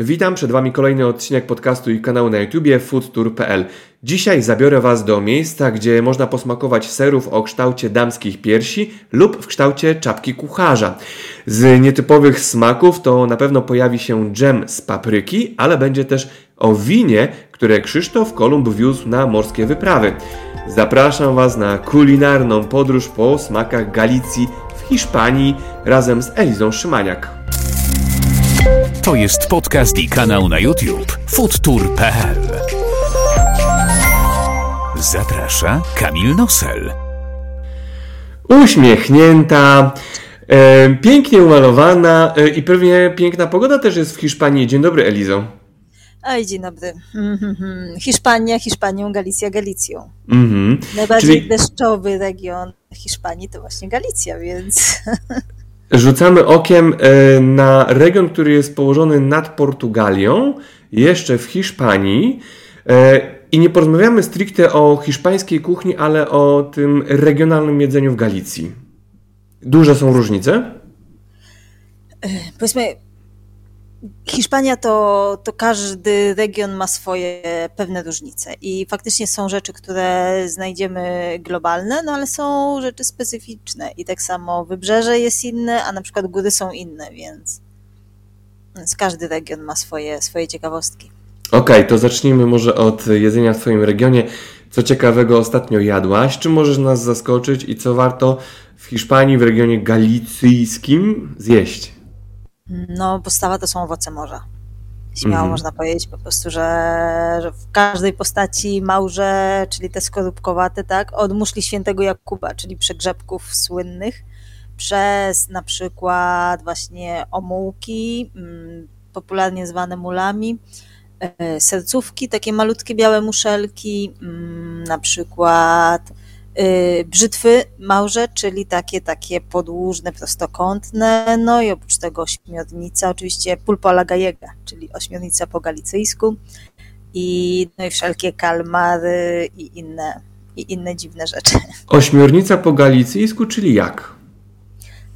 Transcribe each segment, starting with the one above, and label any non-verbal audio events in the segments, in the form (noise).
Witam, przed Wami kolejny odcinek podcastu i kanału na YouTubie foodtour.pl. Dzisiaj zabiorę Was do miejsca, gdzie można posmakować serów o kształcie damskich piersi lub w kształcie czapki kucharza. Z nietypowych smaków to na pewno pojawi się dżem z papryki, ale będzie też o winie, które Krzysztof Kolumb wiózł na morskie wyprawy. Zapraszam Was na kulinarną podróż po smakach Galicji w Hiszpanii razem z Elizą Szymaniak. To jest podcast i kanał na YouTube foodtour.pl. Zaprasza Kamil Nosel. Uśmiechnięta, e, pięknie umalowana e, i pewnie piękna pogoda też jest w Hiszpanii. Dzień dobry, Elizo. Oj, dzień dobry. Hiszpania, Hiszpanią, Galicja, Galicją. Mhm. Najbardziej Czyli- deszczowy region Hiszpanii to właśnie Galicja, więc Rzucamy okiem e, na region, który jest położony nad Portugalią, jeszcze w Hiszpanii. E, I nie porozmawiamy stricte o hiszpańskiej kuchni, ale o tym regionalnym jedzeniu w Galicji. Duże są różnice? powiedzmy, Hiszpania to, to każdy region ma swoje pewne różnice i faktycznie są rzeczy, które znajdziemy globalne, no ale są rzeczy specyficzne i tak samo wybrzeże jest inne, a na przykład góry są inne, więc, więc każdy region ma swoje, swoje ciekawostki. Okej, to zacznijmy może od jedzenia w Twoim regionie. Co ciekawego ostatnio jadłaś? Czy możesz nas zaskoczyć i co warto w Hiszpanii, w regionie galicyjskim zjeść? No, postawa to są owoce morza. Śmiało Mhm. można powiedzieć po prostu, że, że w każdej postaci małże, czyli te skorupkowate, tak, od muszli świętego Jakuba, czyli przegrzebków słynnych, przez na przykład właśnie omułki, mm, popularnie zwane mulami, e, sercówki, takie malutkie białe muszelki, mm, na przykład brzytwy małże, czyli takie, takie podłużne, prostokątne, no i oprócz tego ośmiornica, oczywiście pulpo alla gallega, czyli ośmiornica po galicyjsku i, no i wszelkie kalmary i inne, i inne dziwne rzeczy. (laughs) Ośmiornica po galicyjsku, czyli jak?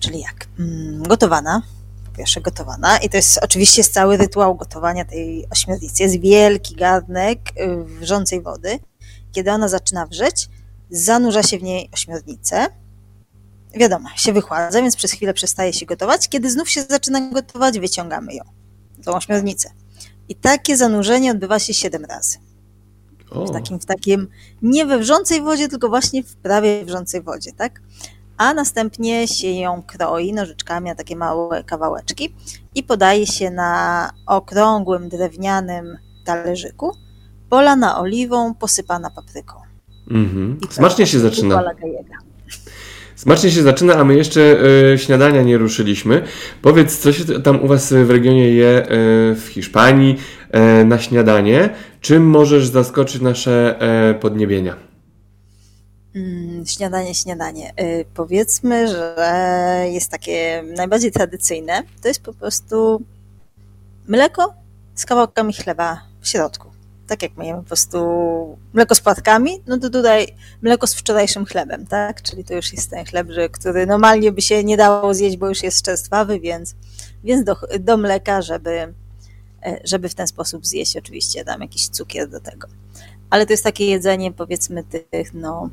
Czyli jak? Mm, Gotowana, po pierwsze gotowana i to jest oczywiście jest cały rytuał gotowania tej ośmiornicy. Jest wielki garnek y, wrzącej wody. Kiedy ona zaczyna wrzeć, zanurza się w niej ośmiornicę. Wiadomo, się wychładza, więc przez chwilę przestaje się gotować. Kiedy znów się zaczyna gotować, wyciągamy ją, tą ośmiornicę. I takie zanurzenie odbywa się siedem razy. O, W takim, w takim nie we wrzącej wodzie, tylko właśnie w prawie wrzącej wodzie, tak? A następnie się ją kroi nożyczkami na takie małe kawałeczki i podaje się na okrągłym drewnianym talerzyku, polana oliwą, posypana papryką. I to Smacznie się zaczyna. Smacznie się zaczyna, a my jeszcze e, śniadania nie ruszyliśmy. Powiedz, co się tam u Was w regionie je e, w Hiszpanii e, na śniadanie? Czym możesz zaskoczyć nasze e, podniebienia? Mm, śniadanie, śniadanie. Y, powiedzmy, że jest takie najbardziej tradycyjne. To jest po prostu mleko z kawałkami chleba w środku. Tak jak my jemy po prostu mleko z płatkami, no to tutaj mleko z wczorajszym chlebem, tak? Czyli to już jest ten chleb, że, który normalnie by się nie dało zjeść, bo już jest czerstwawy, więc, więc do, do mleka, żeby, e, żeby w ten sposób zjeść. Oczywiście dam jakiś cukier do tego. Ale to jest takie jedzenie, powiedzmy, tych, no,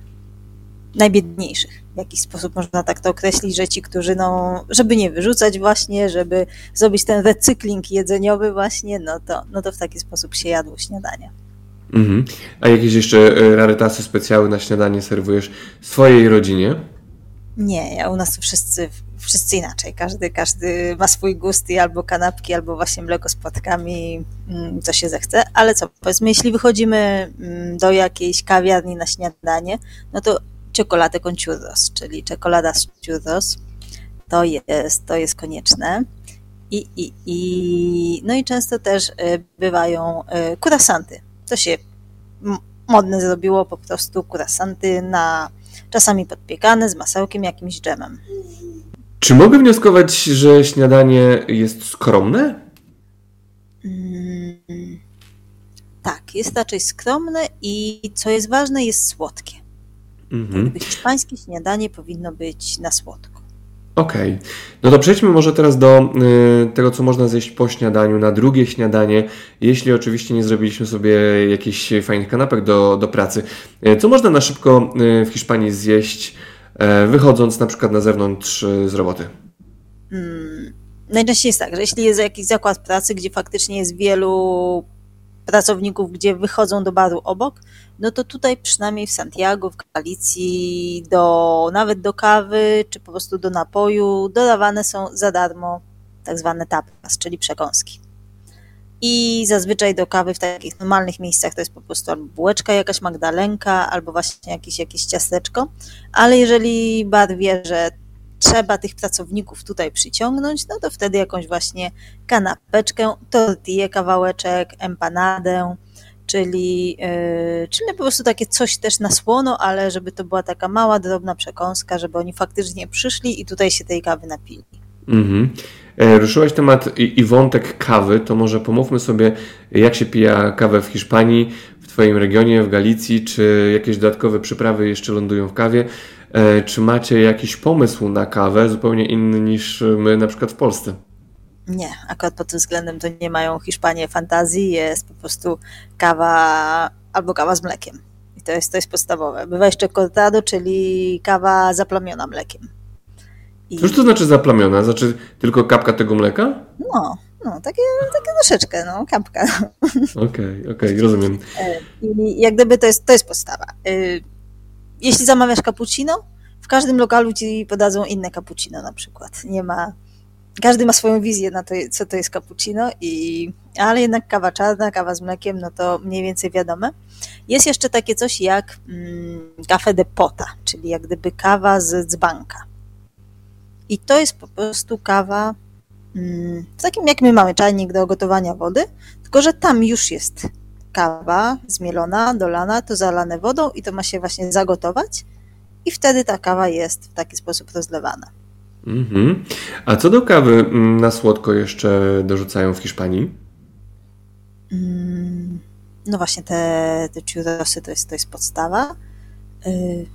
najbiedniejszych. W jakiś sposób można tak to określić, że ci, którzy, no, żeby nie wyrzucać właśnie, żeby zrobić ten recykling jedzeniowy właśnie, no to, no to w taki sposób się jadło śniadanie. Mhm. A jakieś jeszcze e, rarytasy, specjały na śniadanie serwujesz swojej rodzinie? Nie, ja u nas wszyscy, wszyscy inaczej. Każdy, każdy ma swój gust i albo kanapki, albo właśnie mleko z płatkami, mm, co się zechce. Ale co, powiedzmy, jeśli wychodzimy mm, do jakiejś kawiarni na śniadanie, no to czekoladę con churros, czyli czekolada z churros, to jest, to jest konieczne. I, i, i, no i często też y, bywają y, kurasanty. To się modne zrobiło po prostu kurasanty na czasami podpiekane z masełkiem, jakimś dżemem. Czy mogę wnioskować, że śniadanie jest skromne? Mm, tak, jest raczej skromne i co jest ważne, jest słodkie. Mhm. Hiszpańskie śniadanie powinno być na słodko. Okej. Okay. No to przejdźmy może teraz do y, tego, co można zjeść po śniadaniu, na drugie śniadanie, jeśli oczywiście nie zrobiliśmy sobie jakichś fajnych kanapek do, do pracy. Y, co można na szybko y, w Hiszpanii zjeść, y, wychodząc na przykład na zewnątrz y, z roboty? Hmm. Najczęściej jest tak, że jeśli jest jakiś zakład pracy, gdzie faktycznie jest wielu pracowników, gdzie wychodzą do baru obok, no to tutaj przynajmniej w Santiago, w Galicji, do, nawet do kawy, czy po prostu do napoju, dodawane są za darmo tak zwane tapas, czyli przekąski. I zazwyczaj do kawy w takich normalnych miejscach to jest po prostu albo bułeczka, jakaś magdalenka, albo właśnie jakieś, jakieś ciasteczko. Ale jeżeli bar wie, że trzeba tych pracowników tutaj przyciągnąć, no to wtedy jakąś właśnie kanapeczkę, tortillę, kawałeczek, empanadę, czyli, yy, czyli po prostu takie coś też na słono, ale żeby to była taka mała, drobna przekąska, żeby oni faktycznie przyszli i tutaj się tej kawy napili. Mhm. E, ruszyłaś temat i, i, wątek kawy, to może pomówmy sobie, jak się pija kawę w Hiszpanii, w Twoim regionie, w Galicji, czy jakieś dodatkowe przyprawy jeszcze lądują w kawie. E, czy macie jakiś pomysł na kawę zupełnie inny niż my na przykład w Polsce? Nie, akurat pod tym względem to nie mają Hiszpanie fantazji, jest po prostu kawa albo kawa z mlekiem. I to jest, to jest podstawowe. Bywa jeszcze cortado, czyli kawa zaplamiona mlekiem. I... Cóż to znaczy zaplamiona? Znaczy tylko kapka tego mleka? No, no takie, takie troszeczkę, no, kapka. Okej, okej, okay, okay, rozumiem. E, I jak gdyby to jest, to jest podstawa. Jeśli zamawiasz cappuccino, w każdym lokalu ci podadzą inne cappuccino na przykład. Nie ma każdy ma swoją wizję na to, co to jest cappuccino, i, ale jednak kawa czarna, kawa z mlekiem, no to mniej więcej wiadome. Jest jeszcze takie coś jak mm, café de pota, czyli jak gdyby kawa z dzbanka. I to jest po prostu kawa mm, takim jak my mamy czajnik do gotowania wody, tylko że tam już jest kawa zmielona, dolana, to zalane wodą i to ma się właśnie zagotować i wtedy ta kawa jest w taki sposób rozlewana. Mhm. A co do kawy mm, na słodko jeszcze dorzucają w Hiszpanii? Mm, no właśnie te, te churrosy to jest, to jest podstawa. Y,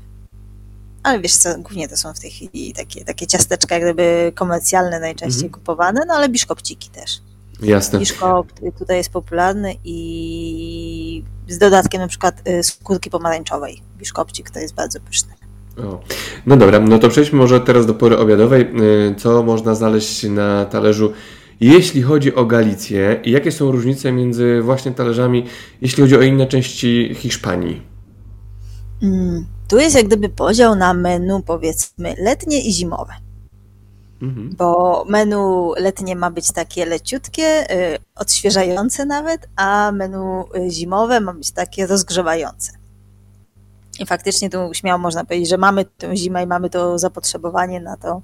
ale wiesz co, głównie to są w tej chwili takie, takie ciasteczka, jak gdyby komercjalne najczęściej mhm. kupowane, no ale biszkopciki też. Jasne. Biszkop tutaj jest popularny i z dodatkiem na przykład y, skórki pomarańczowej. Biszkopcik to jest bardzo pyszny. O. No dobra, no to przejdźmy może teraz do pory obiadowej. Y, co można znaleźć na talerzu, jeśli chodzi o Galicję i jakie są różnice między właśnie talerzami, jeśli chodzi o inne części Hiszpanii? Mm, tu jest jak gdyby podział na menu powiedzmy letnie i zimowe. Mhm. Bo menu letnie ma być takie leciutkie, y, odświeżające nawet, a menu y, zimowe ma być takie rozgrzewające. I faktycznie tu śmiało można powiedzieć, że mamy tę zimę i mamy to zapotrzebowanie na to,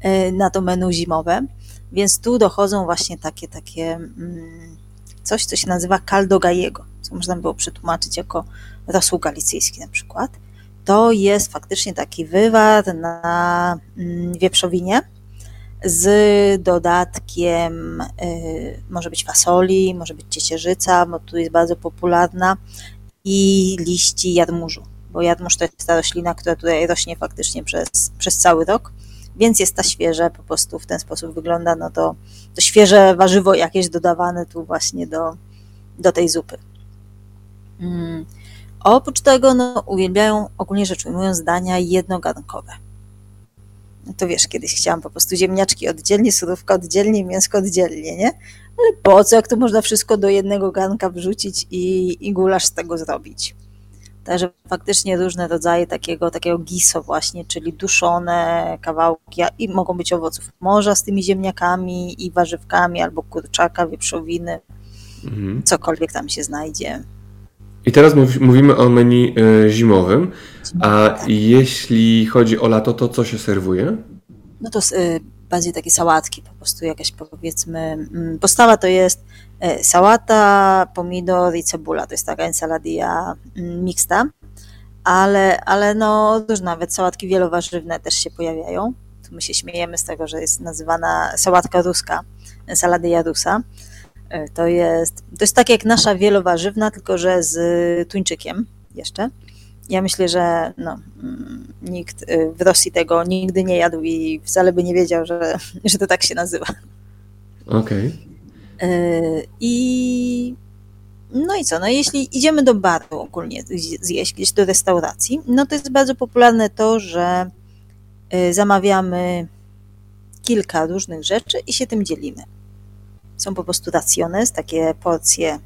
e, na to menu zimowe. Więc tu dochodzą właśnie takie, takie mm, coś, co się nazywa caldo gallego, co można było przetłumaczyć jako rosół galicyjski na przykład. To jest faktycznie taki wywar na mm, wieprzowinie z dodatkiem, y, może być fasoli, może być ciecierzyca, bo tu jest bardzo popularna, i liści jadmużu bo jadmusz to jest ta roślina, która tutaj rośnie faktycznie przez, przez cały rok, więc jest ta świeże, po prostu w ten sposób wygląda, no to, to świeże warzywo jakieś dodawane tu właśnie do, do tej zupy. Mm. Oprócz tego no, uwielbiają ogólnie rzecz ujmując dania jednogarnkowe. No to wiesz, kiedyś chciałam po prostu ziemniaczki oddzielnie, surówka oddzielnie, mięsko oddzielnie, nie? Ale po co, jak to można wszystko do jednego garnka wrzucić i, i gulasz z tego zrobić? Także faktycznie różne rodzaje takiego, takiego giso właśnie, czyli duszone kawałki i mogą być owoców morza z tymi ziemniakami i warzywkami, albo kurczaka, wieprzowiny, mhm. cokolwiek tam się znajdzie. I teraz mówimy o menu y, zimowym, a jeśli chodzi o lato, to co się serwuje? No to y, bardziej takie sałatki, po prostu jakaś powiedzmy, mm, postawa to jest e, sałata, pomidor i cebula, to jest taka ensaladilla mm, mixta, ale, ale no już nawet sałatki wielowarzywne też się pojawiają. Tu my się śmiejemy z tego, że jest nazywana sałatka ruska, ensaladilla rusa. E, to jest, to jest tak jak nasza wielowarzywna, tylko że z tuńczykiem jeszcze. Ja myślę, że no, mm, nikt y, w Rosji tego nigdy nie jadł i wcale by nie wiedział, że, (laughs) że to tak się nazywa. Okej. Okay. I no i co? No jeśli idziemy do baru ogólnie zjeść, gdzieś do restauracji, no to jest bardzo popularne to, że y, zamawiamy kilka różnych rzeczy i się tym dzielimy. Są po prostu racjones, takie porcje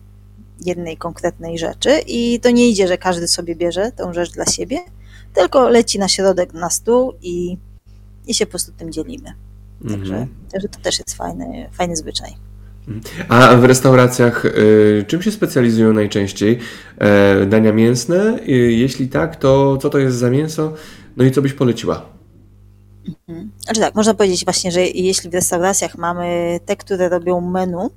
jednej konkretnej rzeczy i to nie idzie, że każdy sobie bierze tą rzecz dla siebie, tylko leci na środek na stół i, i się po prostu tym dzielimy. Także, mhm. także to też jest fajny, fajny zwyczaj. A w restauracjach y, czym się specjalizują najczęściej? E, dania mięsne? Y, jeśli tak, to co to jest za mięso? No i co byś poleciła? Mhm. Znaczy tak, można powiedzieć właśnie, że jeśli w restauracjach mamy te, które robią menu,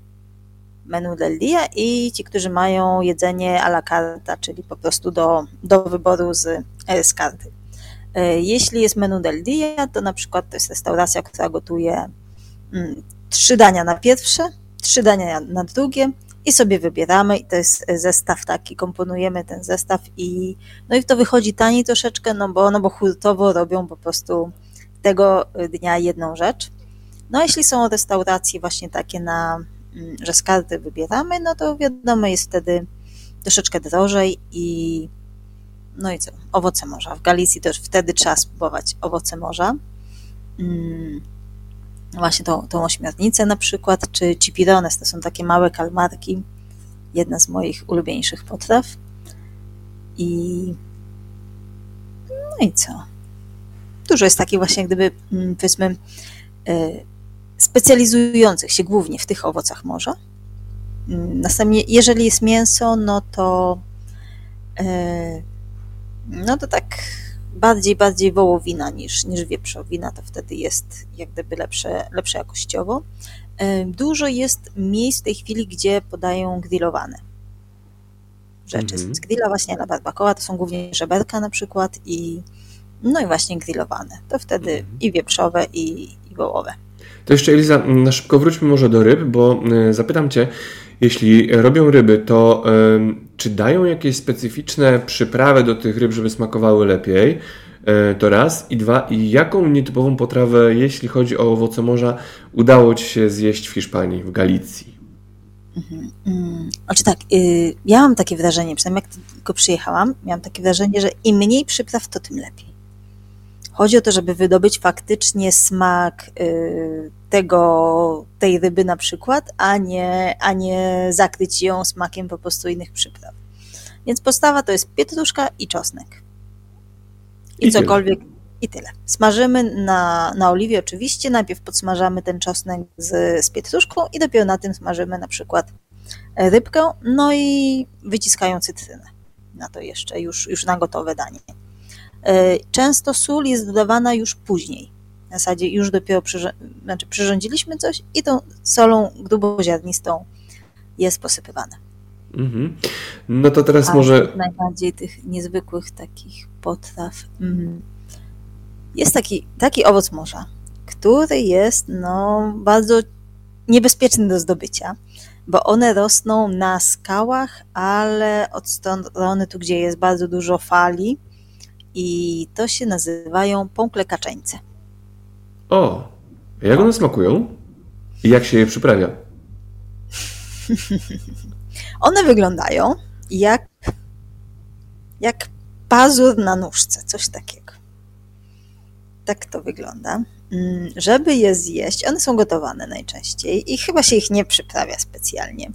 menu del dia i ci, którzy mają jedzenie a la carta, czyli po prostu do, do wyboru z, e, z karty. E, jeśli jest menu del dia, to na przykład to jest restauracja, która gotuje mm, trzy dania na pierwsze, trzy dania na drugie i sobie wybieramy i to jest zestaw taki, komponujemy ten zestaw i no i to wychodzi taniej troszeczkę, no bo, no bo hurtowo robią po prostu tego dnia jedną rzecz. No jeśli są restauracje właśnie takie na, mm, że z karty wybieramy, no to wiadomo jest wtedy troszeczkę drożej i no i co, owoce morza. W Galicji też wtedy trzeba spróbować owoce morza. Mm, właśnie tą, tą ośmiornicę na przykład, czy cipirones, to są takie małe kalmarki, jedna z moich ulubieńszych potraw. I no i co? Dużo jest takich właśnie, gdyby, mm, powiedzmy, e, specjalizujących się głównie w tych owocach morza. Mm, następnie, jeżeli jest mięso, no to e, no to tak bardziej, bardziej wołowina niż, niż wieprzowina, to wtedy jest jak gdyby lepsze, lepsze jakościowo. Dużo jest miejsc w tej chwili, gdzie podają grillowane rzeczy. Mm -hmm. Z grilla właśnie na barbacoa to są głównie żeberka na przykład i no i właśnie grillowane. To wtedy -hmm. i wieprzowe i, i wołowe. To jeszcze Eliza, na szybko wróćmy może do ryb, bo y, zapytam Cię, jeśli robią ryby, to czy dają jakieś specyficzne przyprawy do tych ryb, żeby smakowały lepiej? E, to raz. I dwa, i jaką nietypową potrawę, jeśli chodzi o owoce morza, udało Ci się zjeść w Hiszpanii, w Galicji? Mhm. Mm, znaczy tak, y, ja mam takie wrażenie, przynajmniej jak tylko przyjechałam, miałam takie wrażenie, że im mniej przypraw, to tym lepiej. Chodzi o to, żeby wydobyć faktycznie smak y, tego, tej ryby na przykład, a nie, a nie zakryć ją smakiem po prostu innych przypraw. Więc postawa to jest pietruszka i czosnek. I, I cokolwiek. Tyle. I tyle. Smażymy na, na oliwie oczywiście. Najpierw podsmażamy ten czosnek z, z pietruszką i dopiero na tym smażymy na przykład rybkę, no i wyciskają cytrynę na to jeszcze, już, już na gotowe danie. E, często sól jest dodawana już później. W zasadzie już dopiero przyrząd, znaczy przyrządziliśmy coś i tą solą gruboziarnistą jest posypywane. Mhm. No to teraz A może. Najbardziej tych niezwykłych takich potraw. Mhm. Jest taki, taki owoc morza, który jest no, bardzo niebezpieczny do zdobycia, bo one rosną na skałach, ale od strony tu, gdzie jest bardzo dużo fali, i to się nazywają pąkle kaczeńce. O, jak one smakują? I jak się je przyprawia? (laughs) one wyglądają jak, jak pazur na nóżce, coś takiego. Tak to wygląda. Mm, żeby je zjeść, one są gotowane najczęściej i chyba się ich nie przyprawia specjalnie.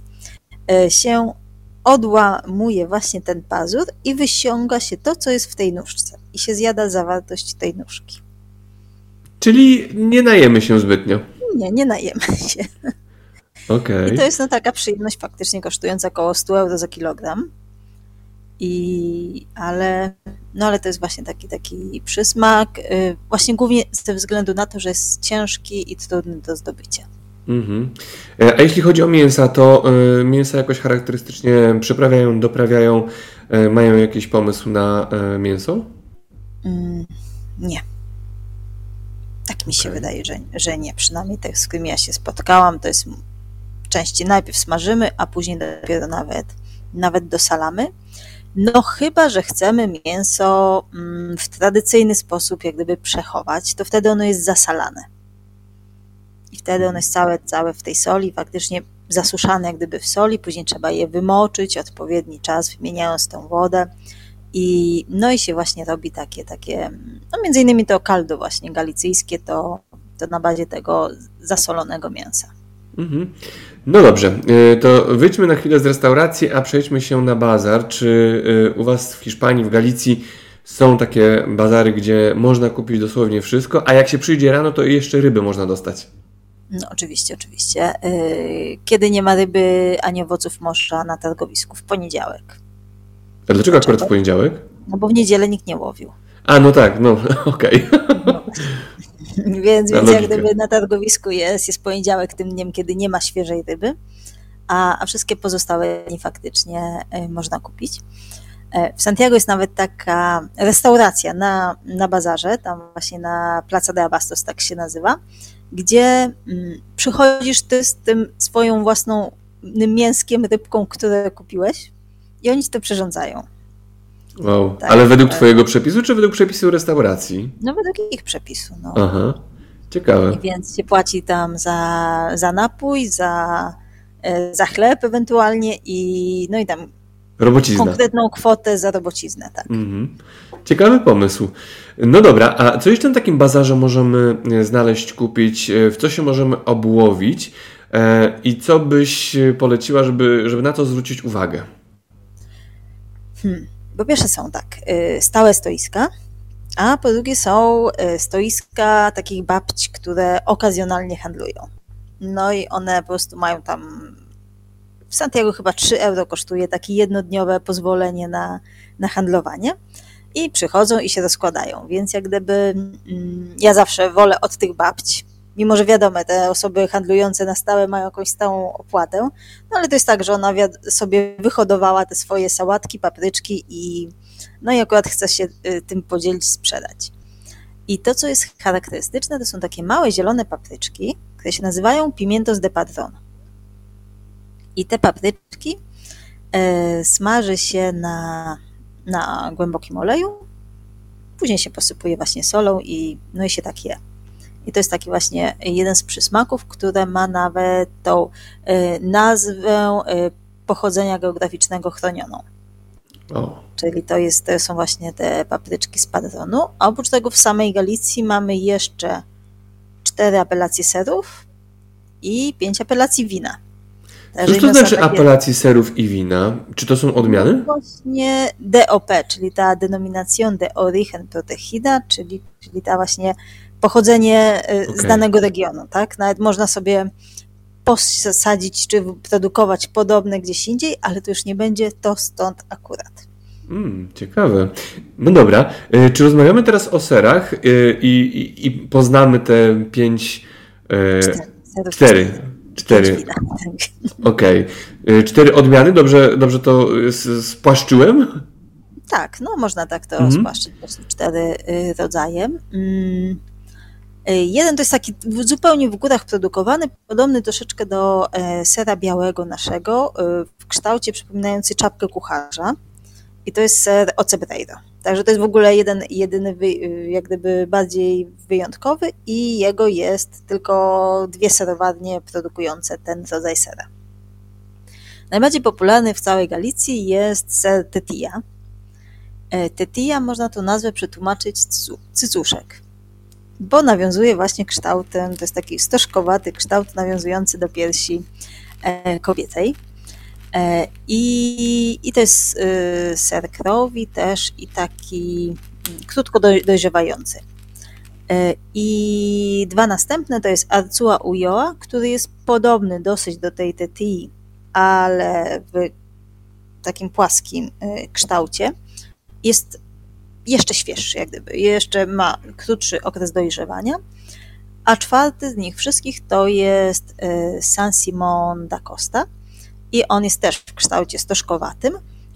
E, się odłamuje właśnie ten pazur i wyciąga się to, co jest w tej nóżce i się zjada zawartość tej nóżki. Czyli nie najemy się zbytnio. Nie, nie najemy się. Okay. I to jest no taka przyjemność faktycznie kosztująca około 100 euro za kilogram. I, ale, no ale to jest właśnie taki, taki przysmak, y, właśnie głównie ze względu na to, że jest ciężki i trudny do zdobycia. Mhm. A jeśli chodzi o mięsa, to y, mięsa jakoś charakterystycznie przyprawiają, doprawiają, y, mają jakiś pomysł na mięso? Mm, nie. Tak mi się okay. wydaje, że, że nie. Przynajmniej te, z którymi ja się spotkałam, to jest częściej najpierw smażymy, a później dopiero nawet, nawet dosalamy. No chyba, że chcemy mięso mm, w tradycyjny sposób jak gdyby przechować, to wtedy ono jest zasalane. Wtedy jest całe, całe w tej soli, faktycznie zasuszane jak gdyby w soli, później trzeba je wymoczyć odpowiedni czas, wymieniając tą wodę. I, no i się właśnie robi takie, takie, no między innymi to kaldo właśnie galicyjskie, to, to na bazie tego zasolonego mięsa. Mhm. No dobrze, y, to wyjdźmy na chwilę z restauracji, a przejdźmy się na bazar. Czy y, u Was w Hiszpanii, w Galicji są takie bazary, gdzie można kupić dosłownie wszystko, a jak się przyjdzie rano, to jeszcze ryby można dostać? No oczywiście, oczywiście. Y, kiedy nie ma ryby ani owoców morza na targowisku? W poniedziałek. A dlaczego akurat w poniedziałek? No bo w niedzielę nikt nie łowił. A, no tak, no (laughs) okej. Okay. (laughs) No więc, więc jak gdyby na targowisku jest, jest poniedziałek tym dniem, kiedy nie ma świeżej ryby, a, a wszystkie pozostałe dni faktycznie y, można kupić. E, w Santiago jest nawet taka restauracja na, na bazarze, tam właśnie na Plaza de Abastos tak się nazywa, gdzie mm, przychodzisz ty z tym swoją własną mięskiem, rybką, które kupiłeś i oni ci to przyrządzają. Wow. Tak, Ale według. Twojego przepisu, czy według przepisu restauracji? No według ich przepisu. No. Aha, ciekawe. I więc się płaci tam za, za napój, za, e, za chleb ewentualnie i no i tam Robocizna. konkretną kwotę za robociznę, tak. Mhm. Ciekawy pomysł. No dobra, a co jeszcze na takim bazarze możemy e, znaleźć, kupić? E, w co się możemy obłowić? I co byś poleciła, żeby, żeby na to zwrócić uwagę? Hmm. Po pierwsze są tak, stałe stoiska, a po drugie są stoiska takich babci, które okazjonalnie handlują. No i one po prostu mają tam w Santiago chyba 3 euro kosztuje takie jednodniowe pozwolenie na, na handlowanie i przychodzą i się rozkładają. Więc jak gdyby mm, ja zawsze wolę od tych babci, mimo że wiadomo, te osoby handlujące na stałe mają jakąś stałą opłatę, no ale to jest tak, że ona sobie wyhodowała te swoje sałatki, papryczki i no i akurat chce się y, tym podzielić, sprzedać. I to, co jest charakterystyczne, to są takie małe zielone papryczki, które się nazywają pimientos de padron. I te papryczki e, smaży się na, na głębokim oleju, później się posypuje właśnie solą i, no i się tak je. I to jest taki właśnie jeden z przysmaków, które ma nawet tą y, nazwę y, pochodzenia geograficznego chronioną. O. Czyli to, jest, to są właśnie te papryczki z Padronu. A oprócz tego w samej Galicji mamy jeszcze cztery apelacje serów i pięć apelacji wina. Cóż to znaczy apelacji serów i wina? Czy to są odmiany? No właśnie DOP, czyli ta denominación de origen protegida, czyli, czyli ta właśnie pochodzenie okay. z danego regionu, tak? Nawet można sobie posadzić czy produkować podobne gdzieś indziej, ale to już nie będzie to stąd akurat. Mm, ciekawe. No dobra, y, czy rozmawiamy teraz o serach y, i, i, i poznamy te pięć. Cztery. Cztery. Cztery. Okej. Okay. Cztery odmiany, dobrze, dobrze to spłaszczyłem? Tak, no można tak to mhm. spłaszczyć. Cztery rodzaje. Mm. E, jeden to jest taki zupełnie w górach produkowany, podobny troszeczkę do e, sera białego naszego, w kształcie przypominający czapkę kucharza. I to jest ser Ocebreiro. Także to jest w ogóle jeden, jedyny, jak gdyby bardziej wyjątkowy i jego jest tylko dwie serowarnie produkujące ten rodzaj sera. Najbardziej popularny w całej Galicji jest ser tetilla. Tetilla można tą nazwę przetłumaczyć cycuszek bo nawiązuje właśnie kształtem, to jest taki stożkowaty kształt nawiązujący do piersi e, kobiecej. E, I, I to jest e, ser krowi też i taki mm, krótko dojrzewający. I dwa następne to jest Arcua Ujoa, który jest podobny dosyć do tej Tetii, ale w takim płaskim kształcie. Jest jeszcze świeższy, jak gdyby, jeszcze ma krótszy okres dojrzewania. A czwarty z nich wszystkich to jest y, San Simon da Costa i on jest też w kształcie stożkowatym,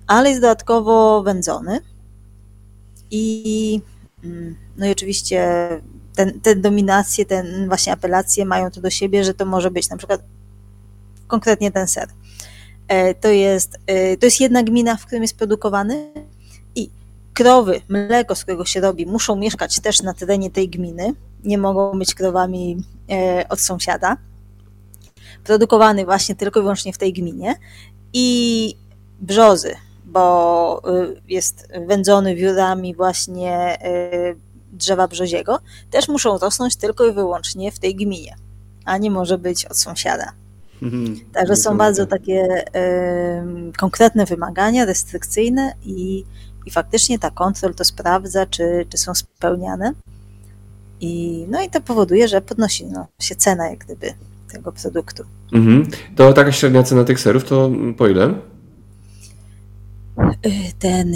ale jest dodatkowo wędzony. I mm, no i oczywiście ten, te dominacje, te właśnie apelacje mają to do siebie, że to może być na przykład konkretnie ten ser. to jest, to jest jedna gmina, w którym jest produkowany i krowy, mleko, z którego się robi, muszą mieszkać też na terenie tej gminy, nie mogą być krowami od sąsiada. Produkowany właśnie tylko i wyłącznie w tej gminie i brzozy, bo y, jest wędzony wiórami właśnie y, drzewa brzoziego, też muszą rosnąć tylko i wyłącznie w tej gminie, a nie może być od sąsiada. Mhm. Także są bardzo takie y, konkretne wymagania, restrykcyjne i, i faktycznie ta kontrol to sprawdza, czy, czy są spełniane. I, no i to powoduje, że podnosi no, się cena jak gdyby tego produktu. Mhm. To taka średnia cena tych serów to po ile? ten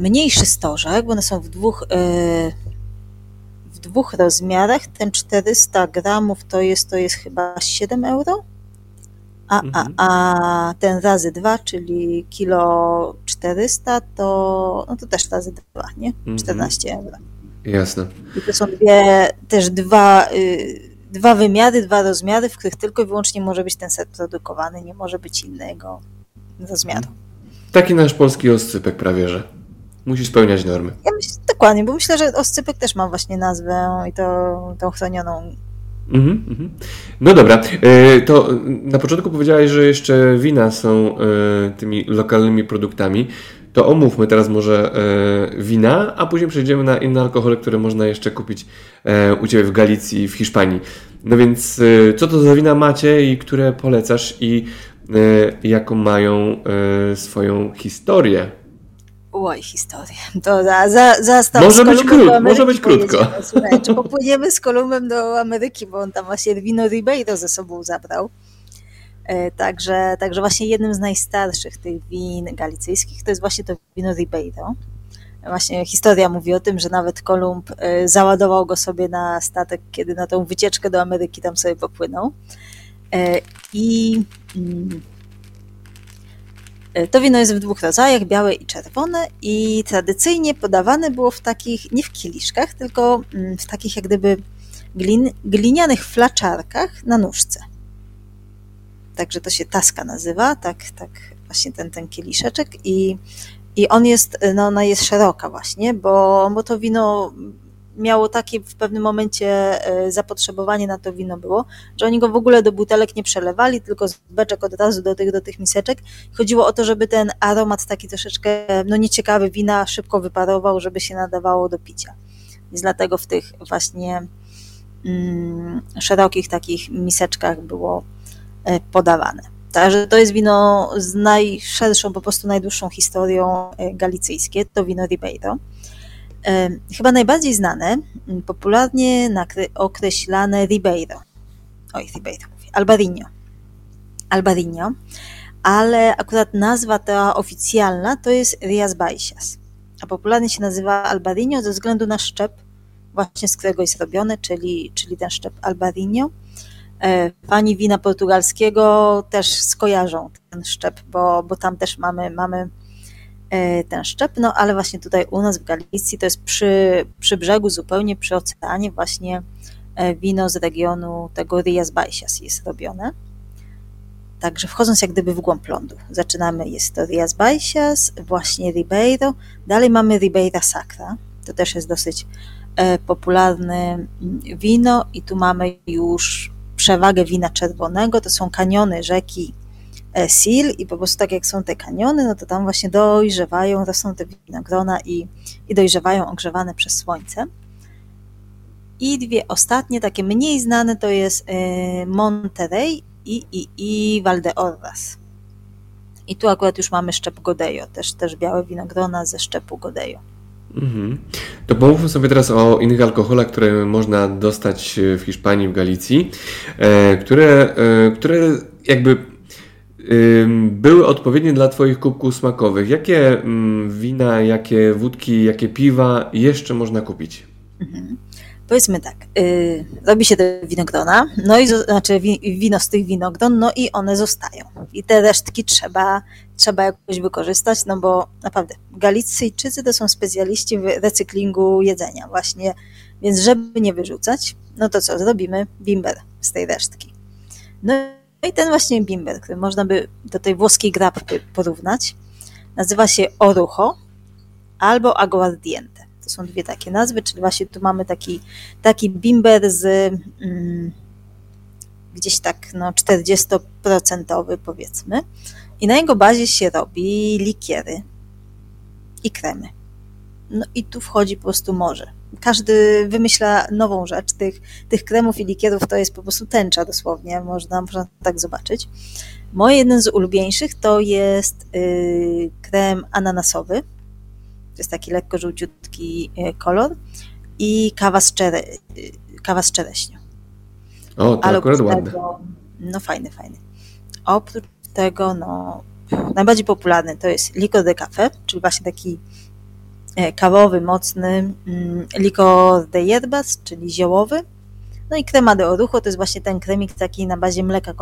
mniejszy stożek, bo one są w dwóch, e, w dwóch rozmiarach, ten 400 gramów to jest, to jest chyba 7 euro, a, a, mhm. a ten razy dwa, czyli kilo 400, to, no to też razy dwa, nie? 14 mhm. euro. Jasne. I to są dwie, też dwa, y, dwa wymiary, dwa rozmiary, w których tylko i wyłącznie może być ten ser produkowany, nie może być innego rozmiaru. Taki nasz polski oscypek prawie, że. Musi spełniać normy. Ja myślę, dokładnie, bo myślę, że oscypek też ma właśnie nazwę i to tą chronioną. Mhm, mhm. No dobra, e, to na początku powiedziałeś, że jeszcze wina są e, tymi lokalnymi produktami. To omówmy teraz może e, wina, a później przejdziemy na inne alkohole, które można jeszcze kupić u Ciebie w Galicji, w Hiszpanii. No więc co to za wina macie i które polecasz i Y, jaką mają y, swoją historię. Oj, historię. To za, za, za może, być krót, może być krótko. Słuchaj, czy popłyniemy z Kolumbem do Ameryki, bo on tam właśnie wino Ribeiro ze sobą zabrał. E, także, także właśnie jednym z najstarszych tych win galicyjskich to jest właśnie to wino Ribeiro. Właśnie historia mówi o tym, że nawet Kolumb e, załadował go sobie na statek, kiedy na tą wycieczkę do Ameryki tam sobie popłynął. E, I mm, to wino jest w dwóch rodzajach, białe i czerwone i tradycyjnie podawane było w takich, nie w kieliszkach, tylko mm, w takich jak gdyby glin, glinianych flaczarkach na nóżce. Także to się taska nazywa, tak, tak właśnie ten, ten kieliszeczek i, i on jest, no ona jest szeroka właśnie, bo, bo to wino miało takie w pewnym momencie e, zapotrzebowanie na to wino było, że oni go w ogóle do butelek nie przelewali, tylko z beczek od razu do tych, do tych miseczek. Chodziło o to, żeby ten aromat taki troszeczkę no nieciekawy wina szybko wyparował, żeby się nadawało do picia. Więc dlatego w tych właśnie mm, szerokich takich miseczkach było podawane. Także to jest wino z najszerszą, po prostu najdłuższą historią e, galicyjskie, to wino Ribeiro. Chyba najbardziej znane, popularnie określane Ribeiro. Oj, Ribeiro mówię. Albarino, ale akurat nazwa ta oficjalna to jest Rias Baixas, a popularnie się nazywa Albarino ze względu na szczep, właśnie z którego jest robione, czyli, czyli ten szczep Albarino. Pani wina portugalskiego też skojarzą ten szczep, bo, bo tam też mamy, mamy E, ten szczep, no ale właśnie tutaj u nas w Galicji to jest przy, przy brzegu, zupełnie przy oceanie właśnie e, wino z regionu tego Rias Baixas jest robione. Także wchodząc jak gdyby w głąb lądu. Zaczynamy, jest to Rias Baixas, właśnie Ribeiro, dalej mamy Ribeira Sacra, to też jest dosyć e, popularne mm, wino i tu mamy już przewagę wina czerwonego, to są kaniony rzeki E, Sil i po prostu tak jak są te kaniony, no to tam właśnie dojrzewają, rosną te winogrona i, i dojrzewają ogrzewane przez słońce. I dwie ostatnie, takie mniej znane, to jest e, Monterey i, i, i Valdeorras. I tu akurat już mamy szczep Godejo, też, też białe winogrona ze szczepu Godejo. Mhm. To pomówmy sobie teraz o innych alkoholach, które można dostać w Hiszpanii, w Galicji, e, które, które jakby były odpowiednie dla Twoich kubków smakowych. Jakie wina, jakie wódki, jakie piwa jeszcze można kupić? Mhm. Powiedzmy tak, yy, robi się te winogrona, no i znaczy wino z tych winogron, no i one zostają. I te resztki trzeba, trzeba jakoś wykorzystać, no bo naprawdę Galicyjczycy to są specjaliści w recyklingu jedzenia właśnie, więc żeby nie wyrzucać, no to co, zrobimy bimber z tej resztki. No i ten właśnie bimber, który można by do tej włoskiej grapy porównać, nazywa się orucho albo aguardiente. To są dwie takie nazwy, czyli właśnie tu mamy taki, taki bimber z mm, gdzieś tak no, 40% powiedzmy. I na jego bazie się robi likiery i kremy. No i tu wchodzi po prostu morze. Każdy wymyśla nową rzecz. Tych, tych kremów i likierów to jest po prostu tęcza dosłownie, można, można tak zobaczyć. Mój jeden z ulubieńszych to jest yy, krem ananasowy. To jest taki lekko żółciutki y, kolor. I kawa z, czere, y, kawa z czereśnią. O, to Ale akurat oprócz ładne. tego, no fajny, fajny. Oprócz tego, no, najbardziej popularny to jest licor de café, czyli właśnie taki e, kawowy, mocny mm, licor de hierbas, czyli ziołowy. No i crema de orucho to jest właśnie ten kremik taki na bazie mleka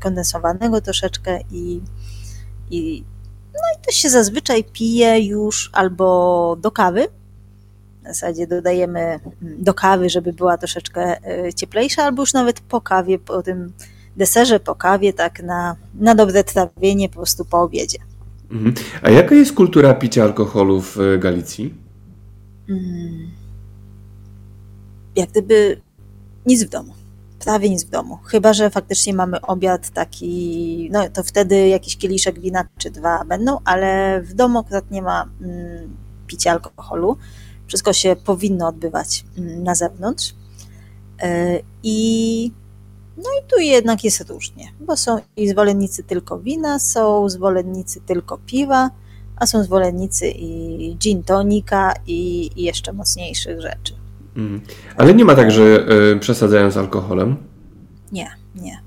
kondensowanego troszeczkę i, i to się zazwyczaj pije już albo do kawy, w zasadzie dodajemy mm, do kawy, żeby była troszeczkę y, cieplejsza, albo już nawet po kawie, po tym deserze, po kawie, tak na, na dobre trawienie, po prostu po obiedzie. Mhm. A jaka jest kultura picia alkoholu w e, Galicji? Mm. Jak gdyby nic w domu. Prawie nic w domu. Chyba, że faktycznie mamy obiad taki, no to wtedy jakiś kieliszek wina czy dwa będą, ale w domu akurat nie ma mm, picia alkoholu. Wszystko się powinno odbywać mm, na zewnątrz. E, I no i tu jednak jest różnie, bo są i zwolennicy tylko wina, są zwolennicy tylko piwa, a są zwolennicy i gin tonika i, i jeszcze mocniejszych rzeczy. Mhm. Ale nie ma tak, że e, przesadzają z alkoholem. Nie, nie.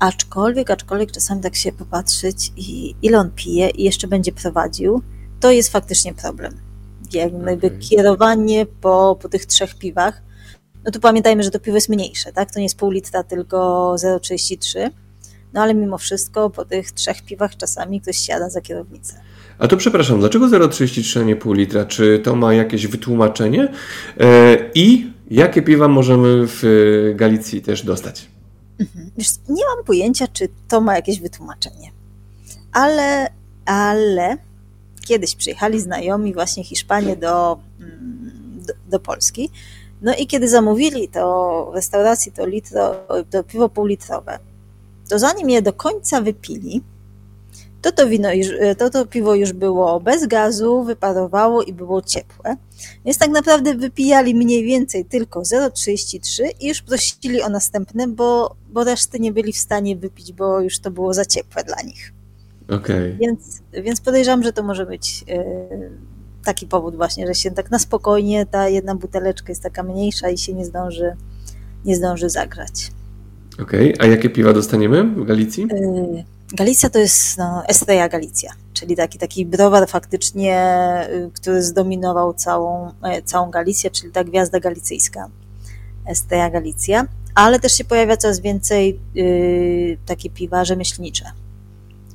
Aczkolwiek, aczkolwiek czasami tak się popatrzeć i ile on pije i jeszcze będzie prowadził, to jest faktycznie problem. Jakby Okej. kierowanie po, po tych trzech piwach, no tu pamiętajmy, że to piwo jest mniejsze, tak? To nie jest pół litra, tylko 0,33. No ale mimo wszystko po tych trzech piwach czasami ktoś siada za kierownicę. A to przepraszam, dlaczego 0,33 a nie pół litra? Czy to ma jakieś wytłumaczenie? E, I jakie piwa możemy w e, Galicji też dostać? Wiesz, nie mam pojęcia, czy to ma jakieś wytłumaczenie. Ale, ale kiedyś przyjechali znajomi właśnie Hiszpanie do, mm, do, do Polski. No i kiedy zamówili to w restauracji to, litro, to piwo półlitrowe, to zanim je do końca wypili, to to, wino już, to to piwo już było bez gazu, wyparowało i było ciepłe. Więc tak naprawdę wypijali mniej więcej tylko 0,33 i już prosili o następne, bo, bo reszty nie byli w stanie wypić, bo już to było za ciepłe dla nich. Okej. Więc, więc podejrzewam, że to może być e, taki powód właśnie, że się tak na spokojnie ta jedna buteleczka jest taka mniejsza i się nie zdąży, nie zdąży zagrzać. Okej. A jakie piwa dostaniemy w Galicji? Y, Galicja to jest no, Estrella Galicja, czyli taki, taki browar faktycznie, y, który zdominował całą, e, całą Galicję, czyli ta gwiazda galicyjska, Estrella Galicja, ale też się pojawia coraz więcej y, takie piwa rzemieślnicze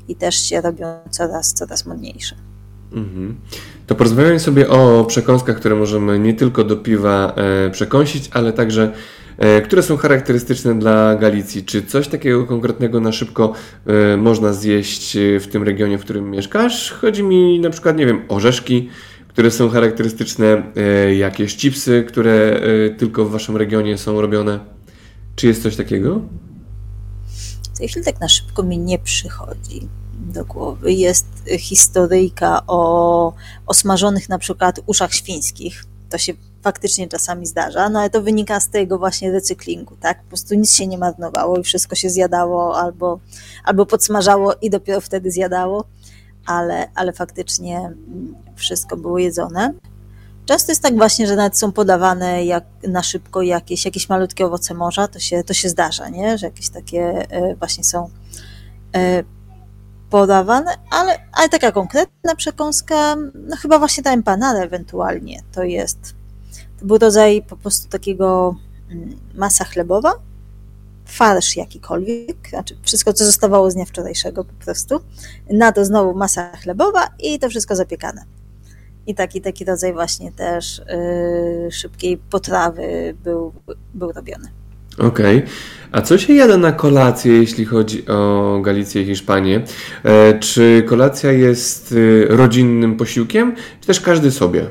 i też się robią coraz, coraz modniejsze. Mhm. To porozmawiamy sobie o przekąskach, które możemy nie tylko do piwa e, przekąsić, ale także które są charakterystyczne dla Galicji. Czy coś takiego konkretnego na szybko e, można zjeść e, w tym regionie, w którym mieszkasz? Chodzi mi na przykład, nie wiem, orzeszki, które są charakterystyczne, e, jakieś chipsy, które e, tylko w waszym regionie są robione. Czy jest coś takiego? W tej chwili tak na szybko mi nie przychodzi do głowy. Jest historyjka o, o smażonych na przykład uszach świńskich. To się faktycznie czasami zdarza, no ale to wynika z tego właśnie recyklingu, tak? Po prostu nic się nie marnowało i wszystko się zjadało albo, albo podsmażało i dopiero wtedy zjadało, ale, ale faktycznie mm, wszystko było jedzone. Często jest tak właśnie, że nawet są podawane jak na szybko jakieś, jakieś malutkie owoce morza, to się, to się zdarza, nie? że jakieś takie e, właśnie są e, podawane, ale, ale taka konkretna przekąska, no chyba właśnie ta empanada ewentualnie, to jest, był rodzaj po prostu takiego mm, masa chlebowa, farsz jakikolwiek, znaczy wszystko, co zostawało z dnia wczorajszego po prostu, na to znowu masa chlebowa i to wszystko zapiekane. I taki, taki rodzaj właśnie też yy, szybkiej potrawy był, był robiony. Okej. Okay. A co się jada na kolację, jeśli chodzi o Galicję i Hiszpanię? E, czy kolacja jest y, rodzinnym posiłkiem, czy też każdy sobie?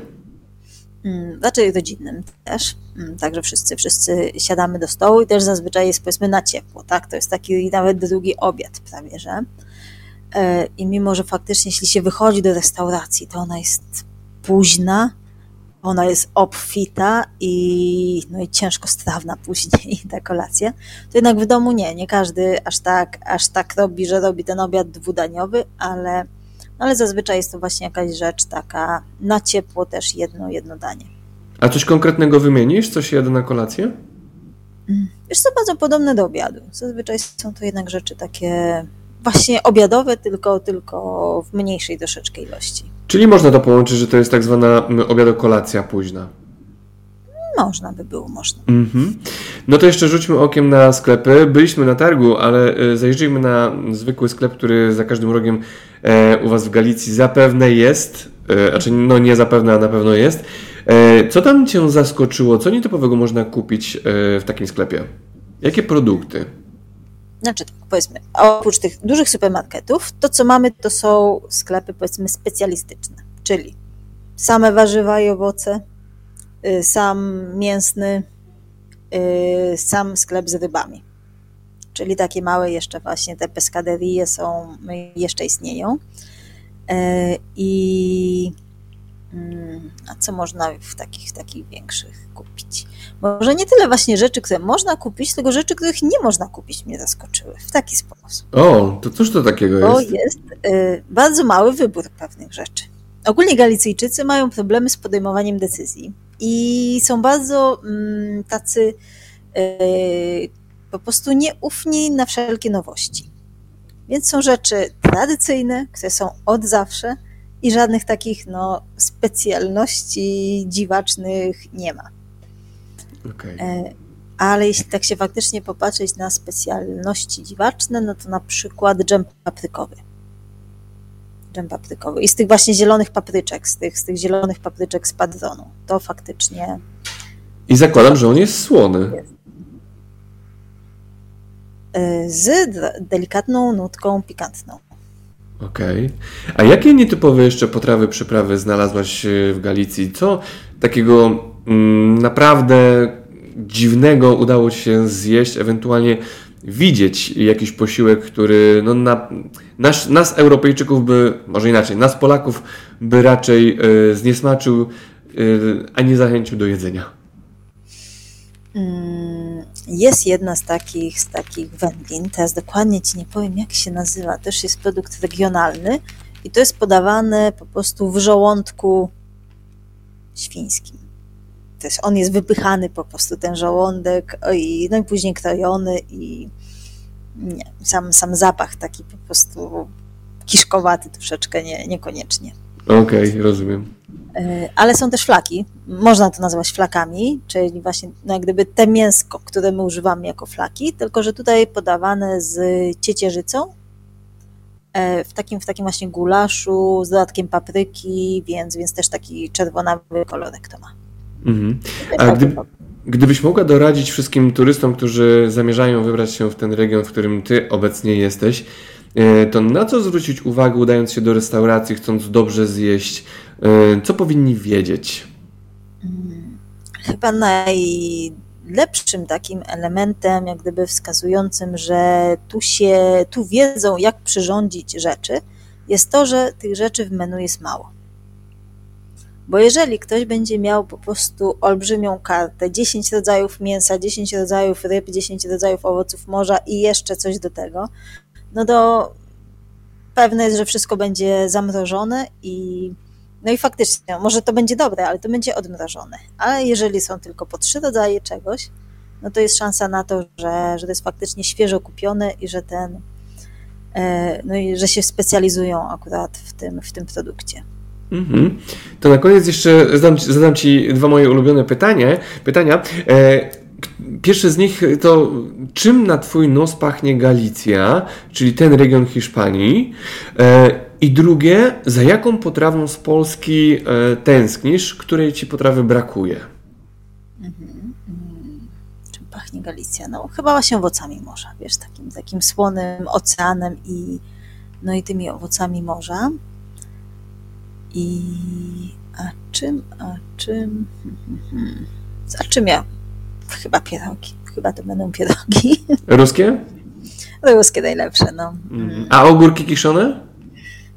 Mm, raczej rodzinnym też. Mm, także wszyscy, wszyscy siadamy do stołu i też zazwyczaj jest powiedzmy na ciepło, tak? To jest taki nawet drugi obiad prawie, że. E, I mimo, że faktycznie jeśli się wychodzi do restauracji, to ona jest późna, ona jest obfita i, no i ciężko strawna (laughs) później ta kolacja, to jednak w domu nie, nie każdy aż tak, aż tak robi, że robi ten obiad dwudaniowy, ale, no ale zazwyczaj jest to właśnie jakaś rzecz taka na ciepło też jedno, jedno danie. A coś konkretnego wymienisz, co się jada na kolację? Wiesz co, bardzo podobne do obiadu. Zazwyczaj są to jednak rzeczy takie właśnie obiadowe, tylko, tylko w mniejszej troszeczkę ilości. Czyli można to połączyć, że to jest tak zwana obiadokolacja późna. Można by było, można. Mhm. No to jeszcze rzućmy okiem na sklepy. Byliśmy na targu, ale e, zajrzyjmy na zwykły sklep, który za każdym rogiem e, u Was w Galicji zapewne jest. Znaczy, no nie zapewne, a na pewno jest. Co tam Cię zaskoczyło? Co nietypowego można kupić w takim sklepie? Jakie produkty? Znaczy tak, powiedzmy, oprócz tych dużych supermarketów, to co mamy to są sklepy powiedzmy specjalistyczne, czyli same warzywa i owoce, sam mięsny, y, sam sklep z rybami. Czyli takie małe jeszcze właśnie te peskaderie są, jeszcze istnieją. Y, I mm, a co można w takich, takich większych kupić? Może nie tyle właśnie rzeczy, które można kupić, tylko rzeczy, których nie można kupić mnie zaskoczyły w taki sposób. O, to cóż to takiego jest? To jest y, bardzo mały wybór pewnych rzeczy. Ogólnie Galicyjczycy mają problemy z podejmowaniem decyzji i są bardzo mm, tacy y, po prostu nieufni na wszelkie nowości. Więc są rzeczy tradycyjne, które są od zawsze i żadnych takich no, specjalności dziwacznych nie ma. Okay. E, ale jeśli tak się faktycznie popatrzeć na specjalności dziwaczne, no to na przykład dżem paprykowy. Dżem paprykowy. I z tych właśnie zielonych papryczek, z tych, z tych zielonych papryczek z padronu. To faktycznie. I zakładam, że on jest słony. Jest. E, z delikatną nutką pikantną. Okej. Okay. A jakie nietypowe jeszcze potrawy, przyprawy znalazłaś e, w Galicji? Co takiego mm, naprawdę dziwnego udało Ci się zjeść, ewentualnie widzieć jakiś posiłek, który no, na, nas, nas Europejczyków by, może inaczej, nas Polaków by raczej y, zniesmaczył, y, a nie zachęcił do jedzenia? Mm, jest jedna z takich, z takich wędlin, teraz dokładnie Ci nie powiem jak się nazywa, też jest produkt regionalny i to jest podawane po prostu w żołądku świńskim. Jest, on jest wypychany po prostu, ten żołądek, i, no i później krojony i nie, sam, sam zapach taki po prostu kiszkowaty troszeczkę, nie, niekoniecznie. Okej, okay, rozumiem. E, ale są też flaki, można to nazwać flakami, czyli właśnie no jak gdyby te mięsko, które my używamy jako flaki, tylko że tutaj podawane z ciecierzycą, e, w takim, w takim właśnie gulaszu z dodatkiem papryki, więc, więc też taki czerwonawy kolorek to ma. Mhm. A gdyby, gdybyś mogła doradzić wszystkim turystom, którzy zamierzają wybrać się w ten region, w którym ty obecnie jesteś, e, to na co zwrócić uwagę, udając się do restauracji, chcąc dobrze zjeść? E, co powinni wiedzieć? Mm, chyba najlepszym takim elementem, jak gdyby wskazującym, że tu się, tu wiedzą, jak przyrządzić rzeczy, jest to, że tych rzeczy w menu jest mało. Bo jeżeli ktoś będzie miał po prostu olbrzymią kartę, 10 rodzajów mięsa, 10 rodzajów ryb, 10 rodzajów owoców morza i jeszcze coś do tego, no to pewne jest, że wszystko będzie zamrożone i no i faktycznie, może to będzie dobre, ale to będzie odmrożone. Ale jeżeli są tylko po trzy rodzaje czegoś, no to jest szansa na to, że, że to jest faktycznie świeżo kupione i że ten, e, no i że się specjalizują akurat w tym, w tym produkcie. Mhm. To na koniec jeszcze zadam, zadam Ci dwa moje ulubione pytanie, pytania. E, pierwsze z nich to, czym na Twój nos pachnie Galicja, czyli ten region Hiszpanii? E, I drugie, za jaką potrawą z Polski e, tęsknisz, której Ci potrawy brakuje? Mhm. właśnie Galicja? No chyba właśnie owocami morza, wiesz, takim, takim słonym oceanem i no i tymi owocami morza. I a czym, a czym, a czym ja? Chyba pierogi, chyba to będą pierogi. (laughs) Ruskie? Ruskie najlepsze, no. Mm. A ogórki kiszone?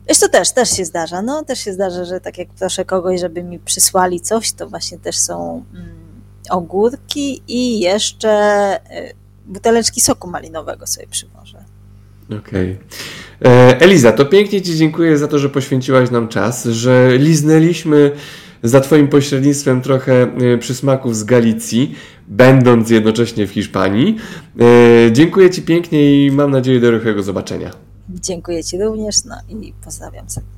Wiesz, to też, też się zdarza, no, też się zdarza, że tak jak proszę kogoś, żeby mi przysłali coś, to właśnie też są mm, ogórki i jeszcze y, buteleczki soku malinowego sobie przywożę. Okej. Okay. Eliza, to pięknie Ci dziękuję za to, że poświęciłaś nam czas, że liznęliśmy za Twoim pośrednictwem trochę e, przysmaków z Galicji, będąc jednocześnie w Hiszpanii. E, dziękuję Ci pięknie i mam nadzieję do rychłego zobaczenia. Dziękuję Ci również, no i pozdrawiam serdecznie.